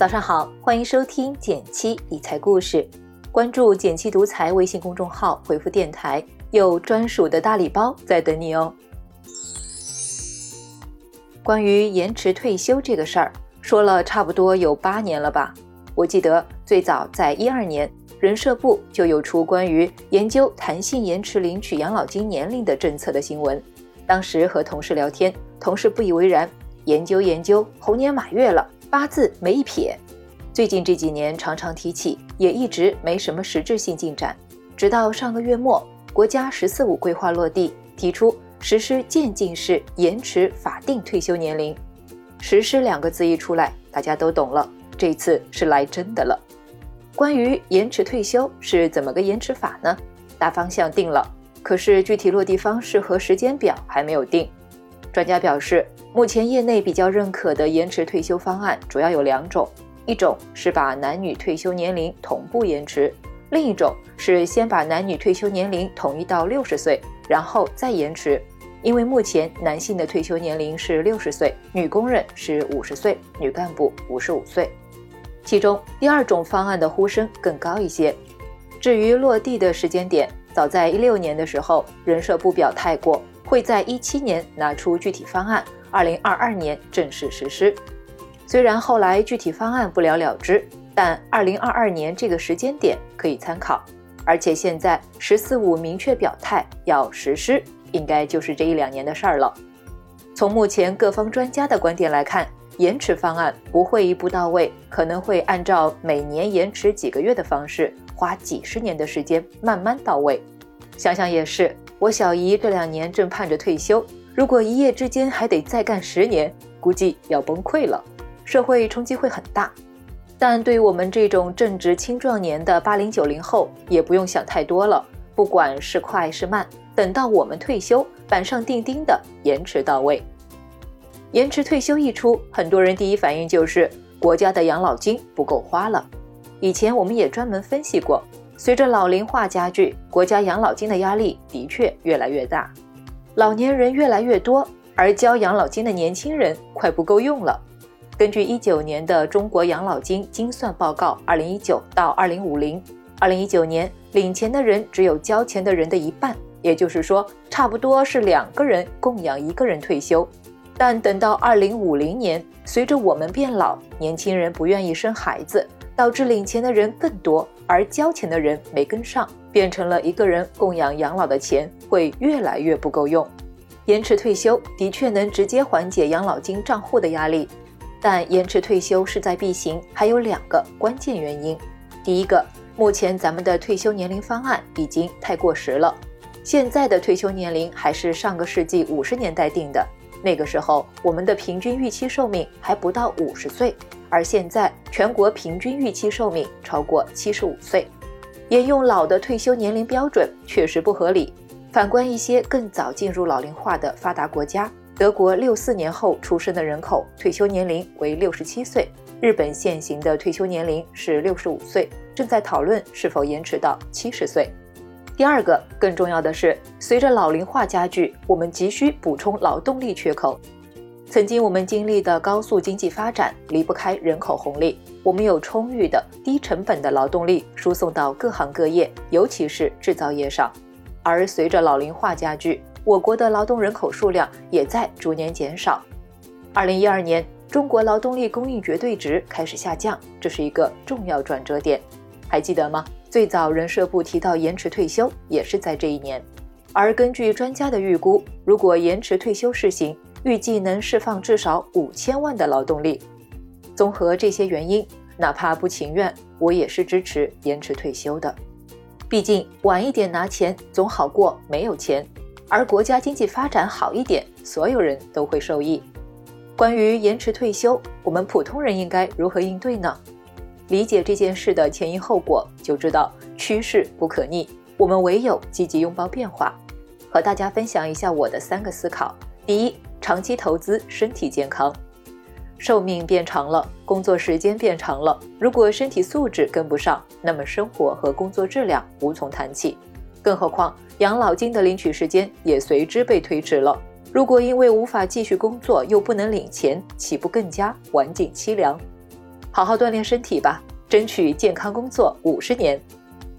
早上好，欢迎收听减七理财故事。关注“减七独裁微信公众号，回复“电台”，有专属的大礼包在等你哦。关于延迟退休这个事儿，说了差不多有八年了吧？我记得最早在一二年，人社部就有出关于研究弹性延迟领取养老金年龄的政策的新闻。当时和同事聊天，同事不以为然，研究研究，猴年马月了，八字没一撇。最近这几年常常提起，也一直没什么实质性进展。直到上个月末，国家“十四五”规划落地，提出实施渐进式延迟法定退休年龄。实施两个字一出来，大家都懂了，这次是来真的了。关于延迟退休是怎么个延迟法呢？大方向定了，可是具体落地方式和时间表还没有定。专家表示，目前业内比较认可的延迟退休方案主要有两种。一种是把男女退休年龄同步延迟，另一种是先把男女退休年龄统一到六十岁，然后再延迟。因为目前男性的退休年龄是六十岁，女工人是五十岁，女干部五十五岁。其中第二种方案的呼声更高一些。至于落地的时间点，早在一六年的时候，人社部表态过，会在一七年拿出具体方案，二零二二年正式实施。虽然后来具体方案不了了之，但二零二二年这个时间点可以参考。而且现在“十四五”明确表态要实施，应该就是这一两年的事儿了。从目前各方专家的观点来看，延迟方案不会一步到位，可能会按照每年延迟几个月的方式，花几十年的时间慢慢到位。想想也是，我小姨这两年正盼着退休，如果一夜之间还得再干十年，估计要崩溃了。社会冲击会很大，但对于我们这种正值青壮年的八零九零后，也不用想太多了。不管是快是慢，等到我们退休，板上钉钉的延迟到位。延迟退休一出，很多人第一反应就是国家的养老金不够花了。以前我们也专门分析过，随着老龄化加剧，国家养老金的压力的确越来越大，老年人越来越多，而交养老金的年轻人快不够用了。根据一九年的中国养老金精算报告，二零一九到二零五零，二零一九年领钱的人只有交钱的人的一半，也就是说，差不多是两个人供养一个人退休。但等到二零五零年，随着我们变老，年轻人不愿意生孩子，导致领钱的人更多，而交钱的人没跟上，变成了一个人供养养老的钱会越来越不够用。延迟退休的确能直接缓解养老金账户的压力。但延迟退休势在必行，还有两个关键原因。第一个，目前咱们的退休年龄方案已经太过时了。现在的退休年龄还是上个世纪五十年代定的，那个时候我们的平均预期寿命还不到五十岁，而现在全国平均预期寿命超过七十五岁。沿用老的退休年龄标准确实不合理。反观一些更早进入老龄化的发达国家。德国六四年后出生的人口退休年龄为六十七岁，日本现行的退休年龄是六十五岁，正在讨论是否延迟到七十岁。第二个更重要的是，随着老龄化加剧，我们急需补充劳动力缺口。曾经我们经历的高速经济发展离不开人口红利，我们有充裕的低成本的劳动力输送到各行各业，尤其是制造业上。而随着老龄化加剧，我国的劳动人口数量也在逐年减少。二零一二年，中国劳动力供应绝对值开始下降，这是一个重要转折点。还记得吗？最早人社部提到延迟退休，也是在这一年。而根据专家的预估，如果延迟退休试行，预计能释放至少五千万的劳动力。综合这些原因，哪怕不情愿，我也是支持延迟退休的。毕竟晚一点拿钱，总好过没有钱。而国家经济发展好一点，所有人都会受益。关于延迟退休，我们普通人应该如何应对呢？理解这件事的前因后果，就知道趋势不可逆，我们唯有积极拥抱变化。和大家分享一下我的三个思考：第一，长期投资身体健康，寿命变长了，工作时间变长了，如果身体素质跟不上，那么生活和工作质量无从谈起。更何况，养老金的领取时间也随之被推迟了。如果因为无法继续工作又不能领钱，岂不更加晚景凄凉？好好锻炼身体吧，争取健康工作五十年。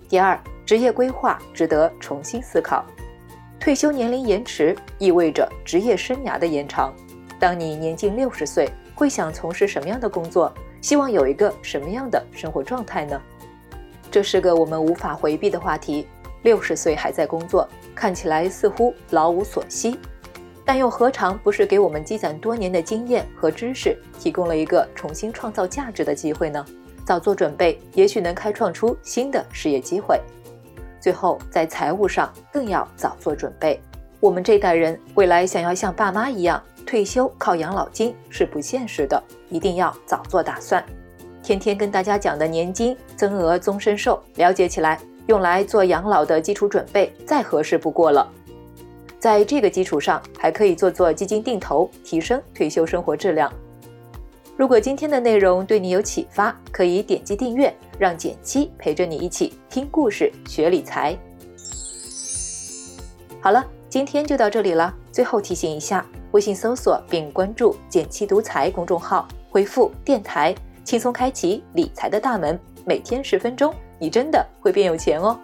第二，职业规划值得重新思考。退休年龄延迟意味着职业生涯的延长。当你年近六十岁，会想从事什么样的工作？希望有一个什么样的生活状态呢？这是个我们无法回避的话题。六十岁还在工作，看起来似乎老无所依，但又何尝不是给我们积攒多年的经验和知识提供了一个重新创造价值的机会呢？早做准备，也许能开创出新的事业机会。最后，在财务上更要早做准备。我们这代人未来想要像爸妈一样退休靠养老金是不现实的，一定要早做打算。天天跟大家讲的年金增额终身寿，了解起来，用来做养老的基础准备再合适不过了。在这个基础上，还可以做做基金定投，提升退休生活质量。如果今天的内容对你有启发，可以点击订阅，让简七陪着你一起听故事、学理财。好了，今天就到这里了。最后提醒一下，微信搜索并关注“简七独裁公众号，回复“电台”，轻松开启理财的大门。每天十分钟，你真的会变有钱哦。